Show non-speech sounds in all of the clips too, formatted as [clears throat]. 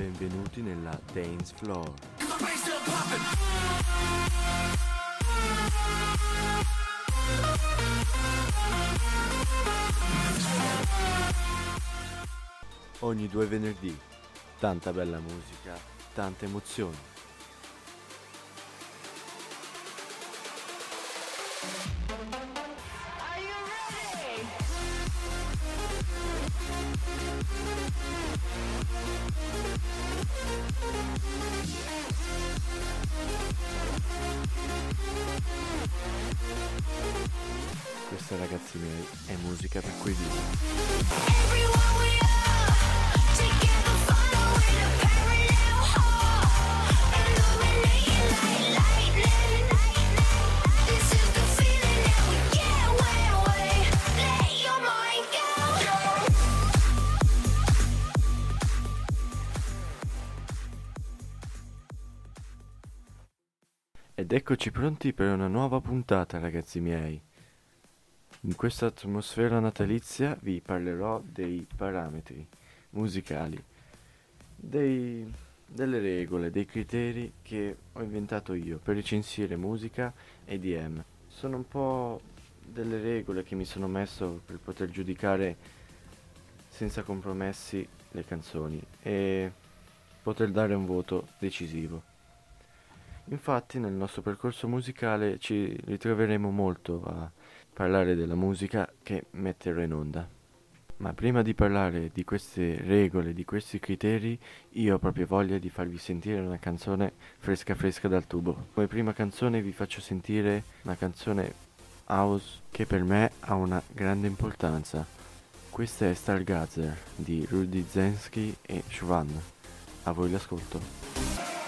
Benvenuti nella Dance Floor. Ogni due venerdì, tanta bella musica, tante emozioni. Questa ragazzi miei è musica per cui vivo. Ed eccoci pronti per una nuova puntata, ragazzi miei. In questa atmosfera natalizia vi parlerò dei parametri musicali, dei- delle regole, dei criteri che ho inventato io per recensire musica e DM. Sono un po' delle regole che mi sono messo per poter giudicare senza compromessi le canzoni e poter dare un voto decisivo. Infatti nel nostro percorso musicale ci ritroveremo molto a parlare della musica che metterò in onda. Ma prima di parlare di queste regole, di questi criteri, io ho proprio voglia di farvi sentire una canzone fresca fresca dal tubo. Come prima canzone vi faccio sentire una canzone house che per me ha una grande importanza. Questa è Stargazer di Rudy Zensky e Shvan. A voi l'ascolto.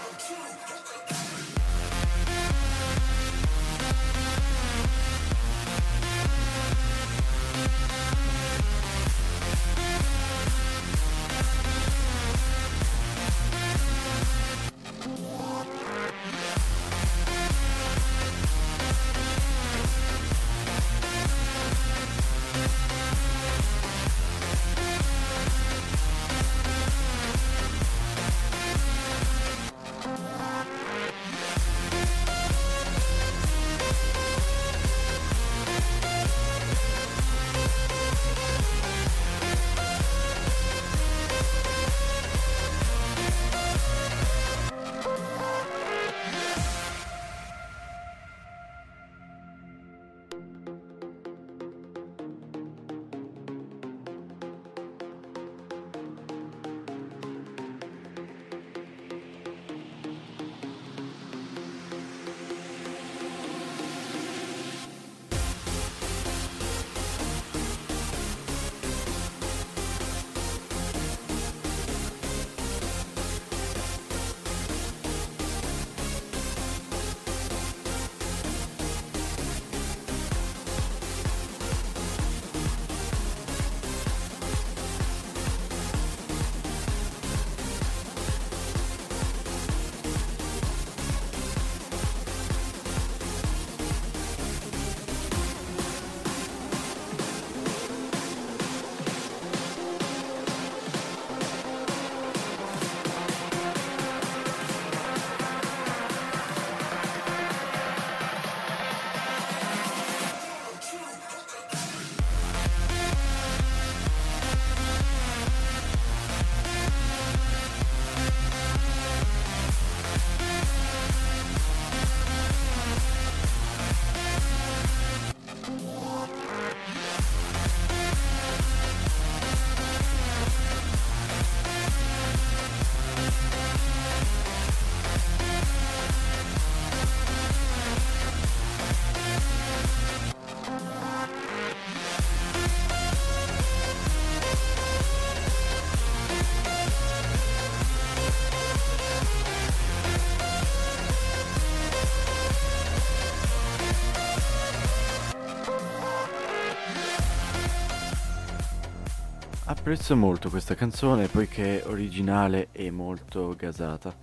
Apprezzo molto questa canzone poiché è originale e molto gasata.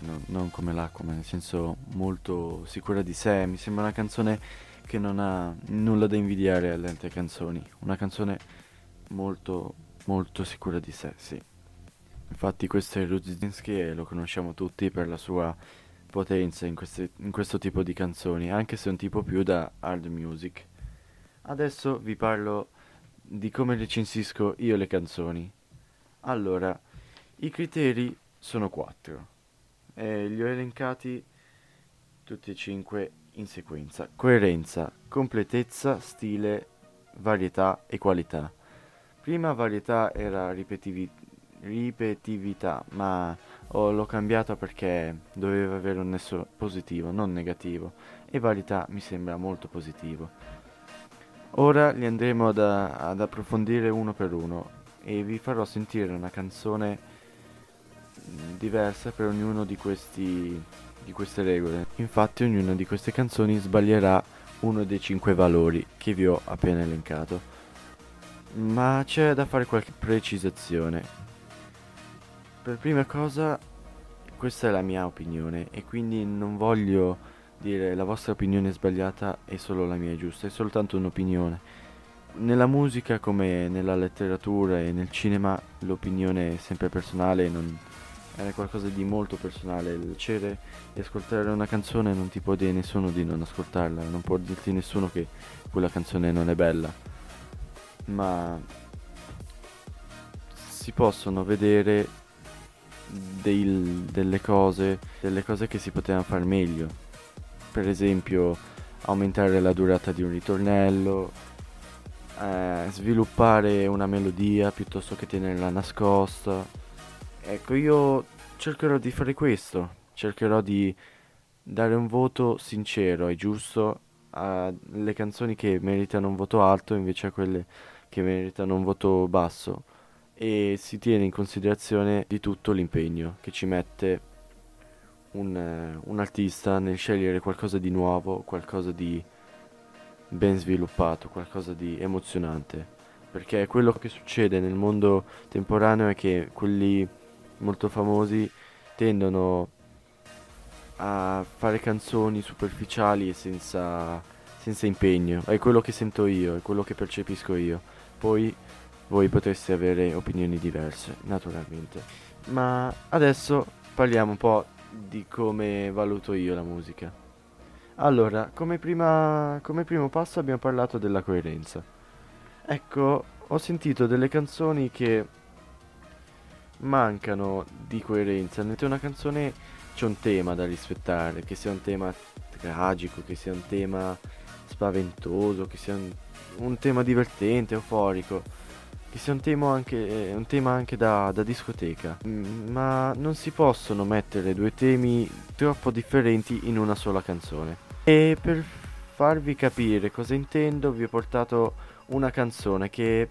No- non come l'acqua, ma nel senso molto sicura di sé. Mi sembra una canzone che non ha nulla da invidiare alle altre canzoni. Una canzone molto, molto sicura di sé, sì. Infatti questo è Ruzinski e lo conosciamo tutti per la sua potenza in, queste- in questo tipo di canzoni, anche se è un tipo più da hard music. Adesso vi parlo di come recensisco io le canzoni. Allora, i criteri sono quattro. E li ho elencati tutti e cinque in sequenza. Coerenza, completezza, stile, varietà e qualità. Prima varietà era ripetivi- ripetitività, ma ho- l'ho cambiata perché doveva avere un nesso positivo, non negativo, e varietà mi sembra molto positivo. Ora li andremo ad, ad approfondire uno per uno e vi farò sentire una canzone mh, diversa per ognuno di questi di queste regole. Infatti ognuna di queste canzoni sbaglierà uno dei cinque valori che vi ho appena elencato. Ma c'è da fare qualche precisazione. Per prima cosa, questa è la mia opinione e quindi non voglio dire la vostra opinione è sbagliata e solo la mia è giusta, è soltanto un'opinione. Nella musica come nella letteratura e nel cinema l'opinione è sempre personale non è qualcosa di molto personale. Il piacere di ascoltare una canzone non ti può dire nessuno di non ascoltarla, non può dirti nessuno che quella canzone non è bella. Ma si possono vedere dei- delle cose, delle cose che si potevano far meglio. Per esempio, aumentare la durata di un ritornello, eh, sviluppare una melodia piuttosto che tenerla nascosta. Ecco, io cercherò di fare questo, cercherò di dare un voto sincero e giusto? Alle canzoni che meritano un voto alto invece a quelle che meritano un voto basso. E si tiene in considerazione di tutto l'impegno che ci mette un, eh, un artista nel scegliere qualcosa di nuovo, qualcosa di ben sviluppato, qualcosa di emozionante. Perché quello che succede nel mondo temporaneo è che quelli molto famosi tendono a fare canzoni superficiali e senza, senza impegno. È quello che sento io, è quello che percepisco io. Poi voi potreste avere opinioni diverse, naturalmente. Ma adesso parliamo un po' di come valuto io la musica. Allora, come, prima, come primo passo abbiamo parlato della coerenza. Ecco, ho sentito delle canzoni che mancano di coerenza. Mentre una canzone c'è un tema da rispettare, che sia un tema tragico, che sia un tema spaventoso, che sia un, un tema divertente, euforico, che sia un tema anche, eh, un tema anche da, da discoteca. Mm, Ma non si possono mettere due temi troppo differenti in una sola canzone. E per farvi capire cosa intendo, vi ho portato una canzone che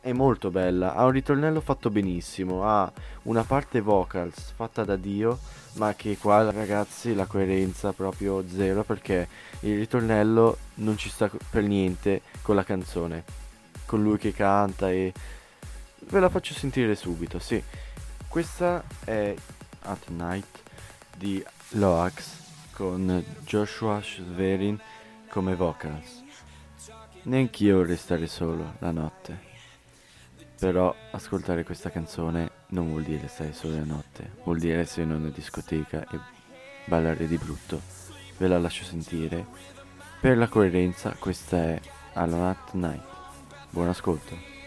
è molto bella, ha un ritornello fatto benissimo, ha una parte vocals fatta da Dio, ma che qua ragazzi la coerenza proprio zero perché il ritornello non ci sta per niente con la canzone, con lui che canta e ve la faccio sentire subito, sì. Questa è At Night di Loax con Joshua Sverin come vocals. Neanch'io restare solo la notte. Però ascoltare questa canzone non vuol dire stare solo la notte, vuol dire essere in una discoteca e ballare di brutto. Ve la lascio sentire. Per la coerenza questa è Alone at Night. Buon ascolto.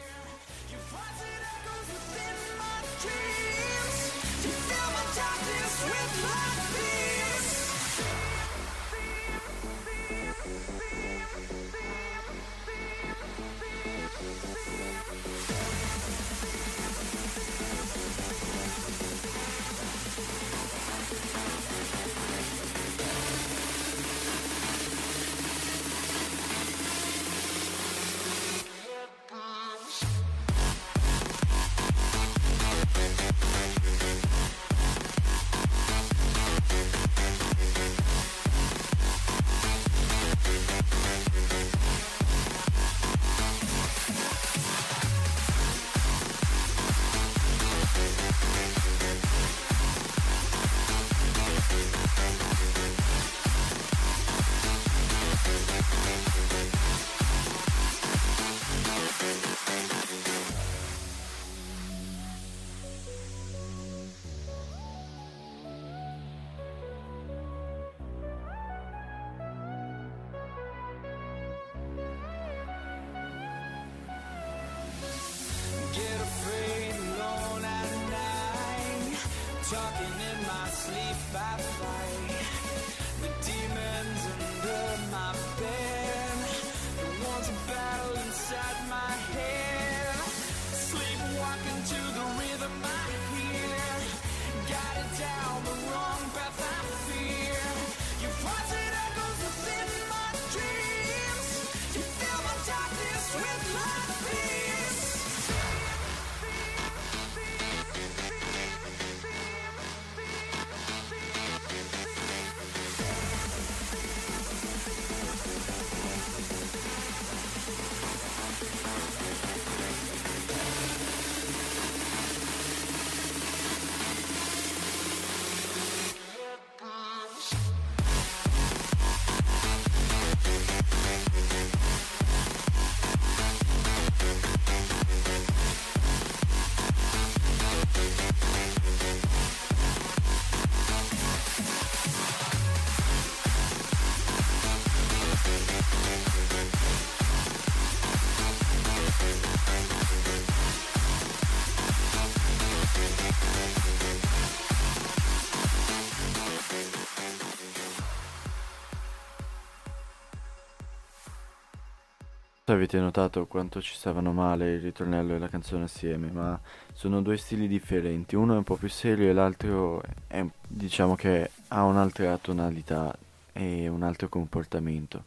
Avete notato quanto ci stavano male il ritornello e la canzone assieme, ma sono due stili differenti, uno è un po' più serio e l'altro è, diciamo che ha un'altra tonalità e un altro comportamento.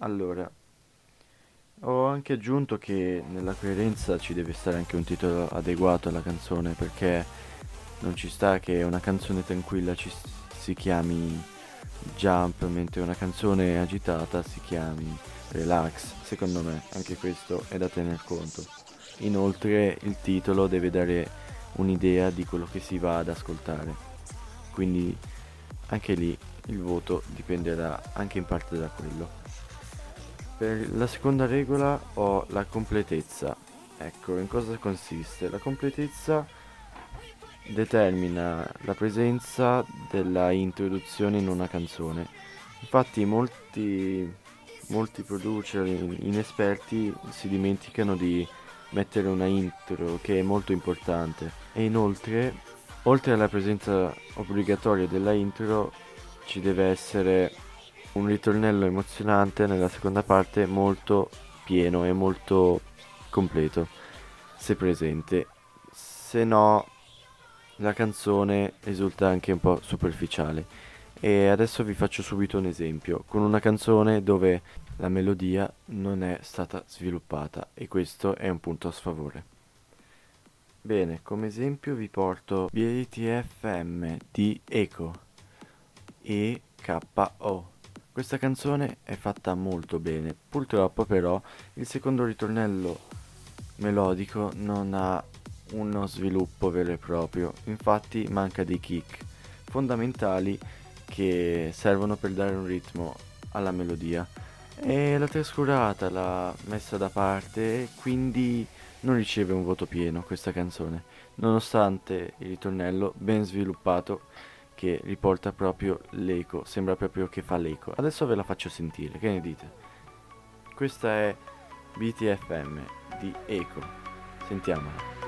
Allora, ho anche aggiunto che nella coerenza ci deve stare anche un titolo adeguato alla canzone, perché non ci sta che una canzone tranquilla ci si chiami Jump, mentre una canzone agitata si chiami Relax. Secondo me anche questo è da tener conto. Inoltre il titolo deve dare un'idea di quello che si va ad ascoltare. Quindi anche lì il voto dipenderà anche in parte da quello. Per la seconda regola ho la completezza. Ecco, in cosa consiste? La completezza determina la presenza della introduzione in una canzone. Infatti molti, molti producer inesperti si dimenticano di mettere una intro che è molto importante. E inoltre oltre alla presenza obbligatoria della intro ci deve essere un ritornello emozionante nella seconda parte molto pieno e molto completo se presente. Se no la canzone risulta anche un po' superficiale e adesso vi faccio subito un esempio con una canzone dove la melodia non è stata sviluppata e questo è un punto a sfavore. Bene, come esempio vi porto BTFM di Eco EKO. Questa canzone è fatta molto bene, purtroppo però il secondo ritornello melodico non ha uno sviluppo vero e proprio, infatti manca dei kick fondamentali che servono per dare un ritmo alla melodia e l'ha trascurata, l'ha messa da parte quindi non riceve un voto pieno questa canzone, nonostante il ritornello ben sviluppato che riporta proprio l'eco, sembra proprio che fa l'eco. Adesso ve la faccio sentire, che ne dite? Questa è BTFM di Eco, sentiamola.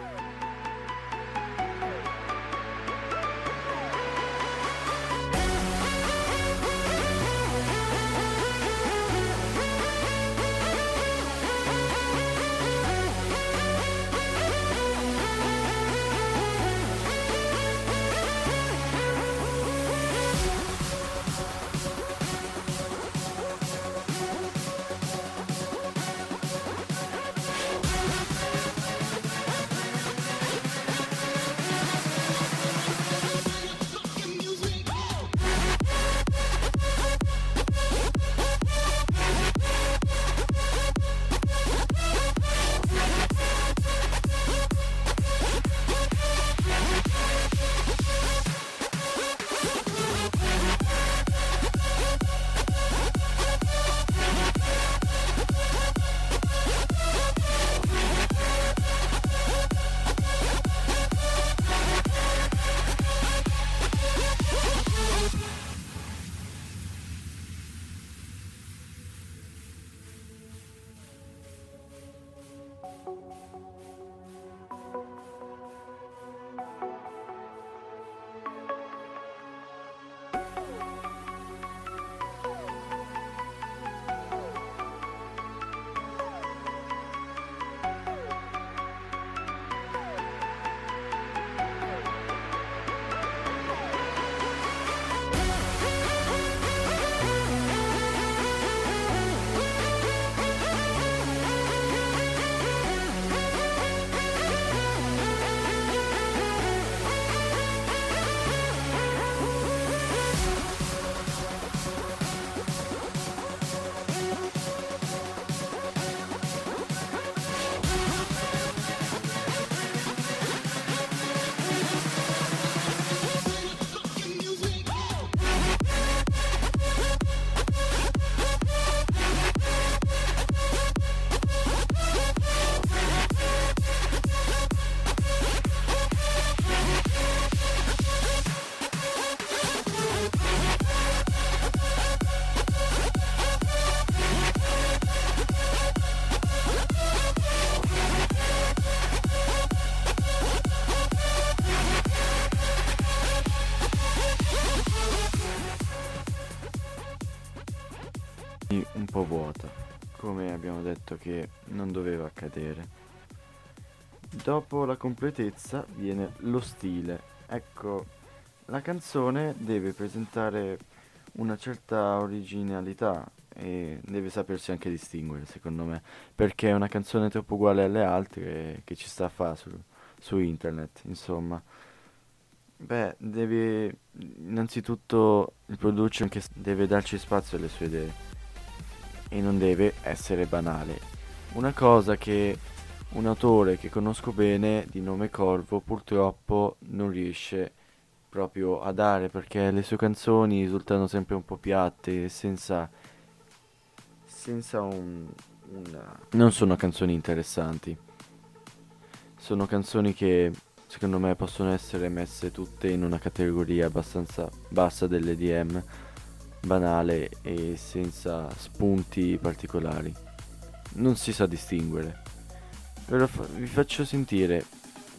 Dopo la completezza viene lo stile. Ecco, la canzone deve presentare una certa originalità e deve sapersi anche distinguere, secondo me, perché è una canzone troppo uguale alle altre che ci sta a fare su, su internet, insomma. Beh, deve innanzitutto il producer che deve darci spazio alle sue idee e non deve essere banale. Una cosa che un autore che conosco bene di nome Corvo purtroppo non riesce proprio a dare perché le sue canzoni risultano sempre un po' piatte senza senza un una non sono canzoni interessanti. Sono canzoni che secondo me possono essere messe tutte in una categoria abbastanza bassa dell'EDM, banale e senza spunti particolari. Non si sa distinguere. Fa- vi faccio sentire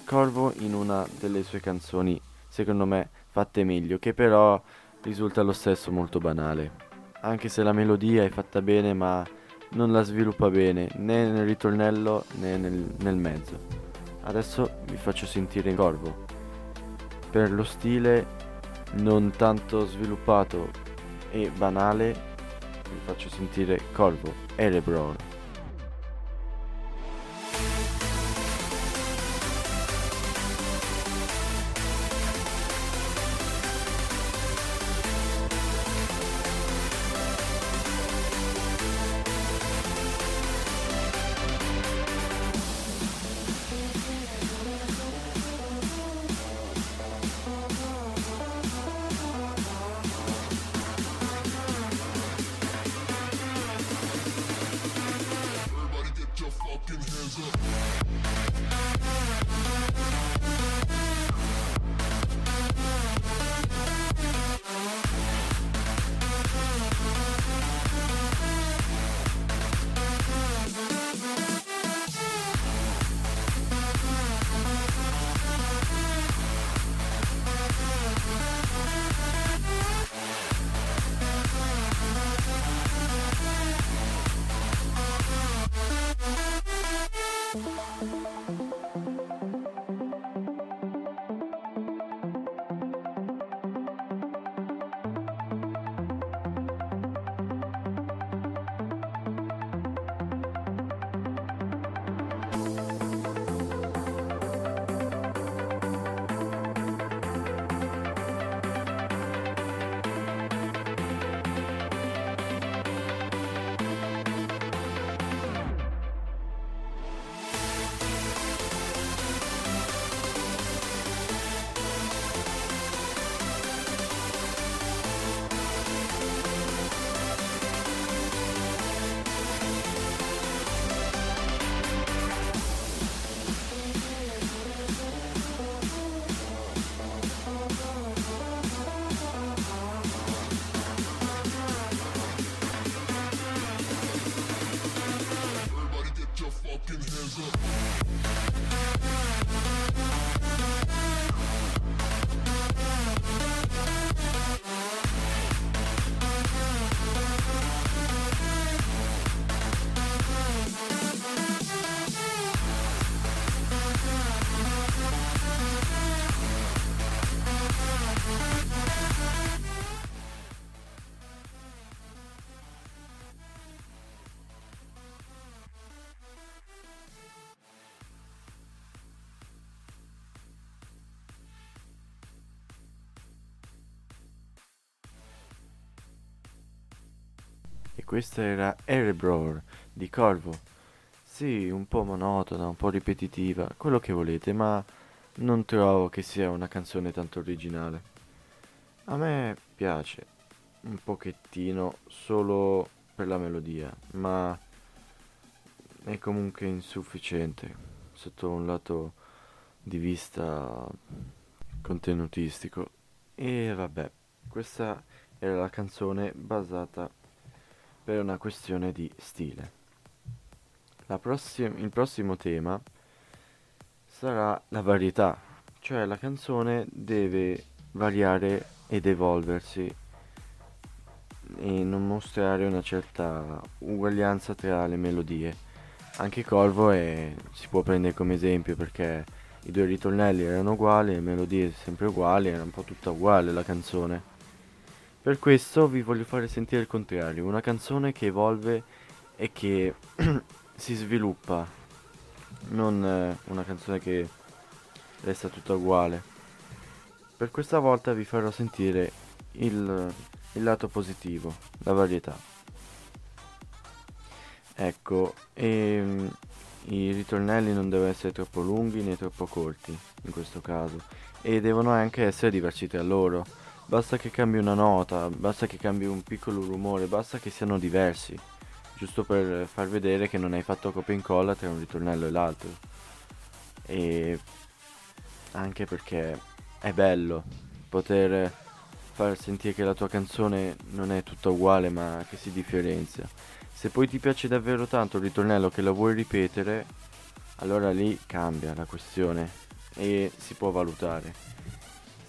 Corvo in una delle sue canzoni, secondo me fatte meglio, che però risulta lo stesso molto banale. Anche se la melodia è fatta bene, ma non la sviluppa bene né nel ritornello né nel, nel mezzo. Adesso vi faccio sentire Corvo. Per lo stile non tanto sviluppato e banale, vi faccio sentire Corvo, Erebror. E questa era Erebror di Corvo. Sì, un po' monotona, un po' ripetitiva, quello che volete, ma non trovo che sia una canzone tanto originale. A me piace un pochettino solo per la melodia, ma è comunque insufficiente sotto un lato di vista contenutistico. E vabbè, questa era la canzone basata per una questione di stile. Prossim- il prossimo tema sarà la varietà, cioè la canzone deve variare ed evolversi e non mostrare una certa uguaglianza tra le melodie. Anche Corvo è- si può prendere come esempio perché i due ritornelli erano uguali, le melodie sempre uguali, era un po' tutta uguale la canzone. Per questo vi voglio fare sentire il contrario, una canzone che evolve e che [clears throat] si sviluppa, non eh, una canzone che resta tutta uguale. Per questa volta vi farò sentire il, il lato positivo, la varietà. Ecco, ehm, i ritornelli non devono essere troppo lunghi né troppo corti in questo caso e devono anche essere diversi tra loro. Basta che cambi una nota, basta che cambi un piccolo rumore, basta che siano diversi, giusto per far vedere che non hai fatto copia e incolla tra un ritornello e l'altro. E anche perché è bello poter far sentire che la tua canzone non è tutta uguale ma che si differenzia. Se poi ti piace davvero tanto il ritornello che lo vuoi ripetere, allora lì cambia la questione e si può valutare.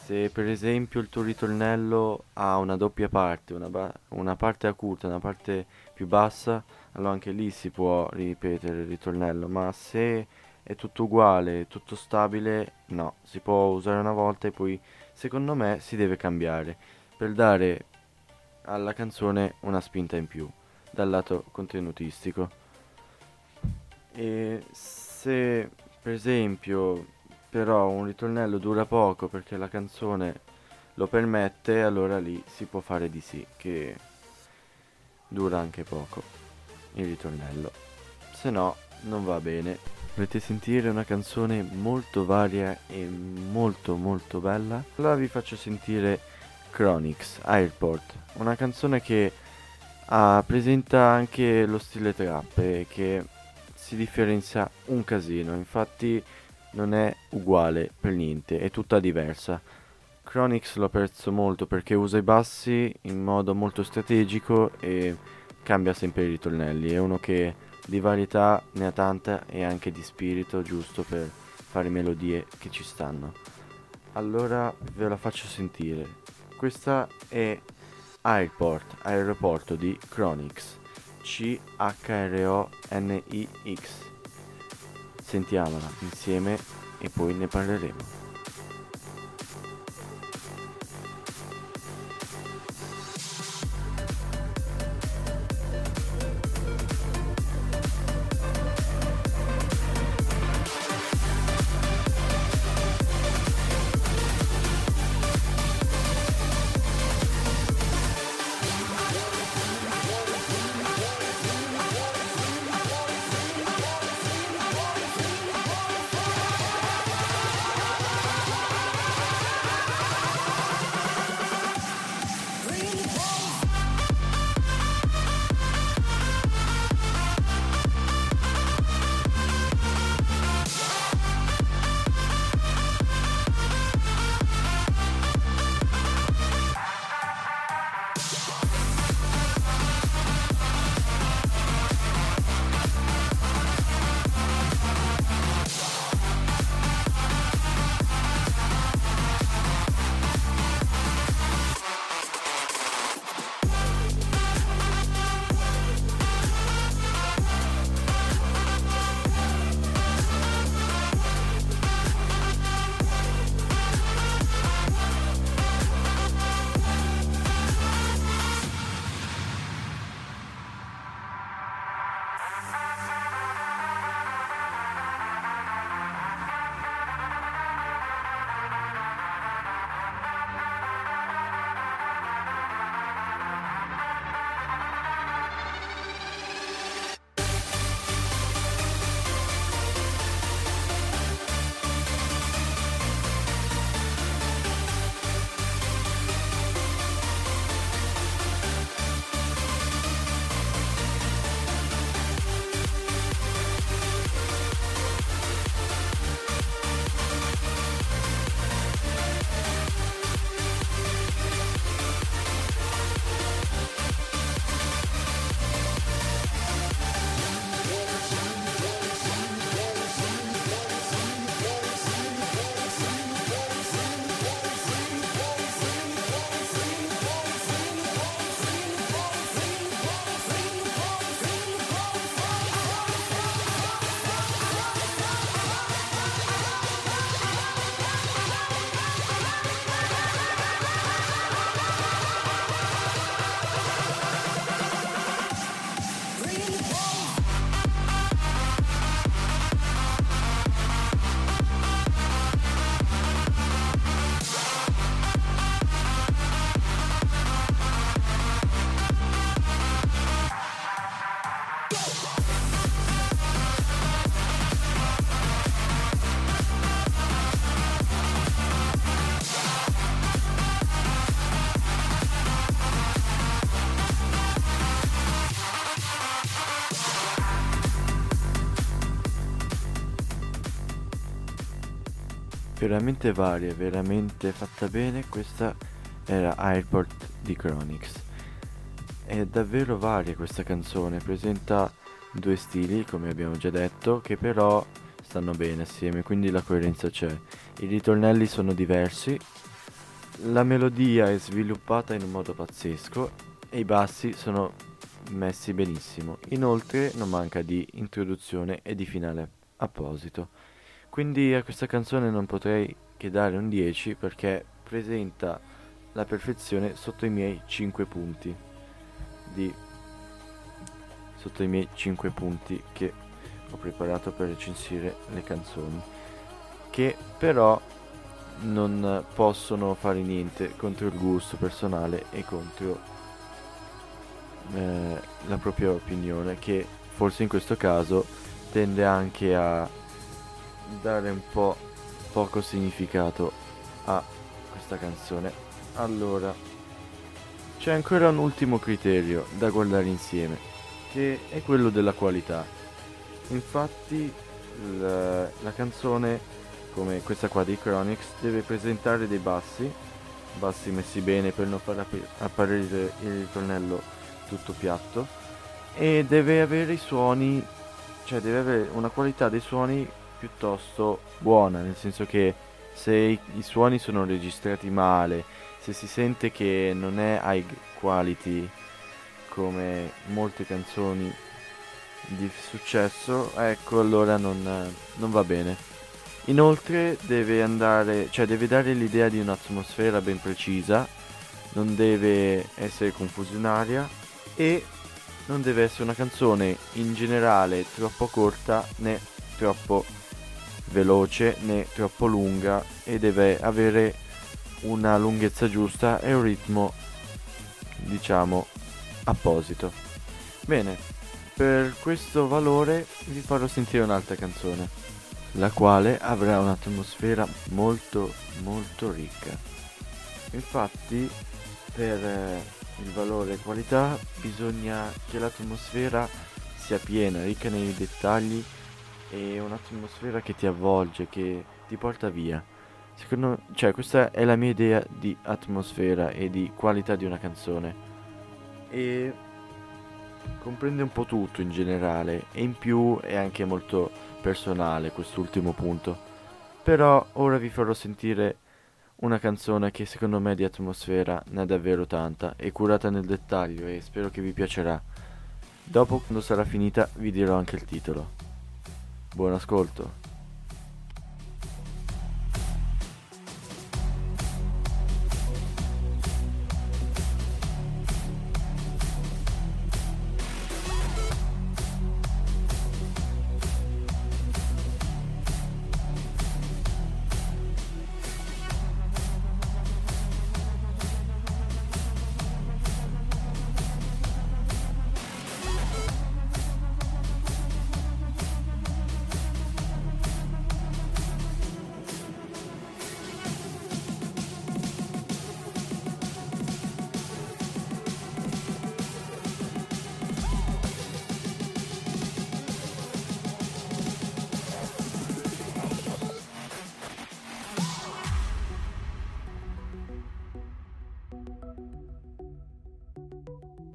Se per esempio il tuo ritornello ha una doppia parte, una, ba- una parte acuta, una parte più bassa, allora anche lì si può ripetere il ritornello, ma se è tutto uguale, tutto stabile, no, si può usare una volta e poi secondo me si deve cambiare per dare alla canzone una spinta in più dal lato contenutistico. E se per esempio però un ritornello dura poco perché la canzone lo permette, allora lì si può fare di sì che dura anche poco il ritornello. Se no non va bene. Volete sentire una canzone molto varia e molto molto bella? Allora vi faccio sentire Chronix, Airport, una canzone che ah, presenta anche lo stile trap e che si differenzia un casino, infatti non è uguale per niente, è tutta diversa. Chronix l'ho apprezzo molto perché usa i bassi in modo molto strategico e cambia sempre i ritornelli, è uno che di varietà ne ha tanta e anche di spirito giusto per fare melodie che ci stanno. Allora ve la faccio sentire. Questa è Airport, aeroporto di Chronix. C-H-R-O-N-I-X. Sentiamola insieme e poi ne parleremo. Veramente varia, veramente fatta bene. Questa era Airport di Chronix. È davvero varia questa canzone, presenta due stili, come abbiamo già detto, che però stanno bene assieme, quindi la coerenza c'è. I ritornelli sono diversi, la melodia è sviluppata in un modo pazzesco e i bassi sono messi benissimo. Inoltre non manca di introduzione e di finale apposito. Quindi a questa canzone non potrei che dare un 10 perché presenta la perfezione sotto i miei 5 punti. Di sotto i miei 5 punti che ho preparato per recensire le canzoni. Che però non possono fare niente contro il gusto personale e contro eh, la propria opinione che forse in questo caso tende anche a dare un po' poco significato a questa canzone. Allora, c'è ancora un ultimo criterio da guardare insieme, che è quello della qualità. Infatti, la, la canzone, come questa qua di Chronix, deve presentare dei bassi, bassi messi bene per non far app- apparire il ritornello tutto piatto, e deve avere i suoni, cioè deve avere una qualità dei suoni piuttosto buona, nel senso che se i, i suoni sono registrati male, se si sente che non è high quality come molte canzoni di successo, ecco allora non, non va bene. Inoltre deve andare, cioè deve dare l'idea di un'atmosfera ben precisa, non deve essere confusionaria e non deve essere una canzone in generale troppo corta né troppo veloce né troppo lunga e deve avere una lunghezza giusta e un ritmo diciamo apposito. Bene, per questo valore vi farò sentire un'altra canzone, la quale avrà un'atmosfera molto molto ricca. Infatti, per eh, il valore qualità bisogna che l'atmosfera sia piena, ricca nei dettagli e un'atmosfera che ti avvolge, che ti porta via. Secondo cioè questa è la mia idea di atmosfera e di qualità di una canzone. E comprende un po' tutto in generale e in più è anche molto personale quest'ultimo punto. Però ora vi farò sentire una canzone che secondo me di atmosfera ne ha davvero tanta e curata nel dettaglio e spero che vi piacerà. Dopo quando sarà finita vi dirò anche il titolo. Buon ascolto. Thank you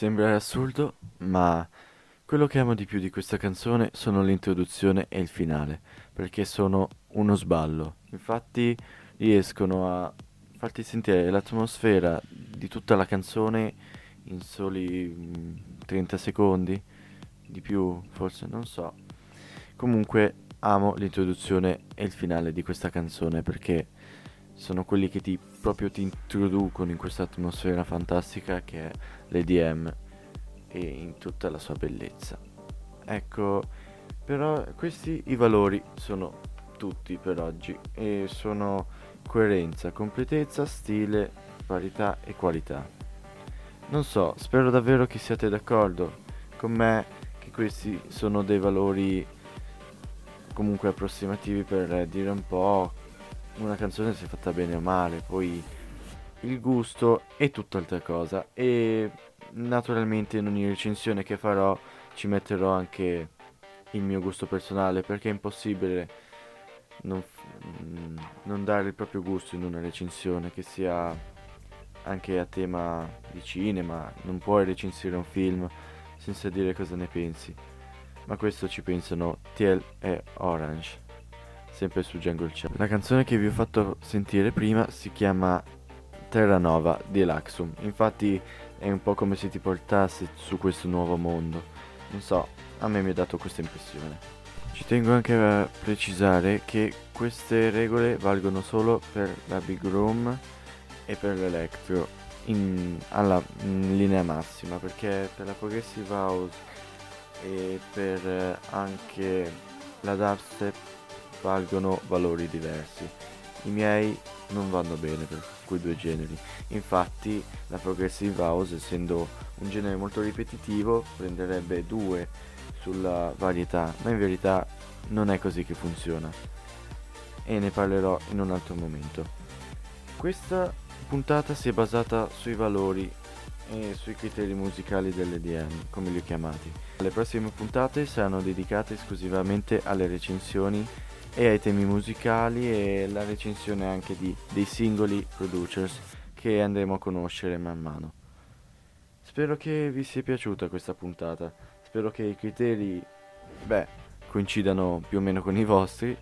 sembra assurdo, ma quello che amo di più di questa canzone sono l'introduzione e il finale, perché sono uno sballo. Infatti riescono a farti sentire l'atmosfera di tutta la canzone in soli mm, 30 secondi, di più forse, non so. Comunque amo l'introduzione e il finale di questa canzone perché sono quelli che ti proprio ti introducono in questa atmosfera fantastica che è l'EDM e in tutta la sua bellezza. Ecco, però questi i valori sono tutti per oggi e sono coerenza, completezza, stile, varietà e qualità. Non so, spero davvero che siate d'accordo con me che questi sono dei valori comunque approssimativi per dire un po' una canzone se fatta bene o male, poi il gusto è tutt'altra cosa. E naturalmente in ogni recensione che farò ci metterò anche il mio gusto personale perché è impossibile non, mm, non dare il proprio gusto in una recensione che sia anche a tema di cinema, non puoi recensire un film senza dire cosa ne pensi. Ma questo ci pensano TL e Orange, sempre su Jungle Chat. La canzone che vi ho fatto sentire prima si chiama Terra Nova di Laxum. Infatti è un po' come se ti portassi su questo nuovo mondo. Non so, a me mi ha dato questa impressione. Ci tengo anche a precisare che queste regole valgono solo per la Big Room e per l'Electro in, alla in linea massima perché per la Progressive House e per eh, anche la Dubstep valgono valori diversi. I miei non vanno bene per quei due generi. Infatti la Progressive House, essendo un genere molto ripetitivo, prenderebbe 2 sulla varietà, ma in verità non è così che funziona. E ne parlerò in un altro momento. Questa puntata si è basata sui valori e sui criteri musicali dell'EDM, come li ho chiamati. Le prossime puntate saranno dedicate esclusivamente alle recensioni e ai temi musicali e la recensione anche di, dei singoli producers che andremo a conoscere man mano. Spero che vi sia piaciuta questa puntata, spero che i criteri, beh, coincidano più o meno con i vostri,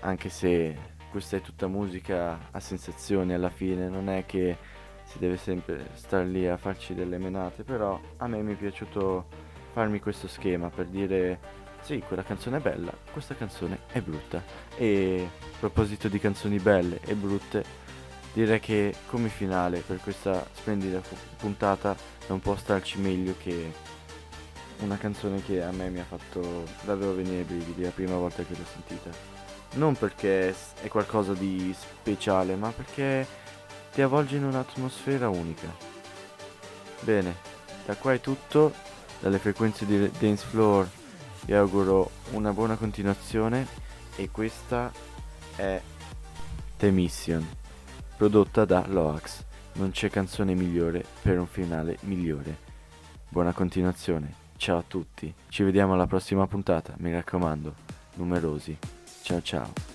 anche se questa è tutta musica a sensazioni alla fine, non è che si deve sempre star lì a farci delle menate, però a me mi è piaciuto farmi questo schema per dire sì, quella canzone è bella, questa canzone è brutta. E a proposito di canzoni belle e brutte, direi che come finale per questa splendida puntata non può starci meglio che una canzone che a me mi ha fatto davvero venire i brividi la prima volta che l'ho sentita. Non perché è qualcosa di speciale, ma perché ti avvolge in un'atmosfera unica. Bene, da qua è tutto, dalle frequenze di Dance Floor vi auguro una buona continuazione e questa è The Mission, prodotta da Loax. Non c'è canzone migliore per un finale migliore. Buona continuazione, ciao a tutti, ci vediamo alla prossima puntata, mi raccomando, numerosi. Ciao ciao.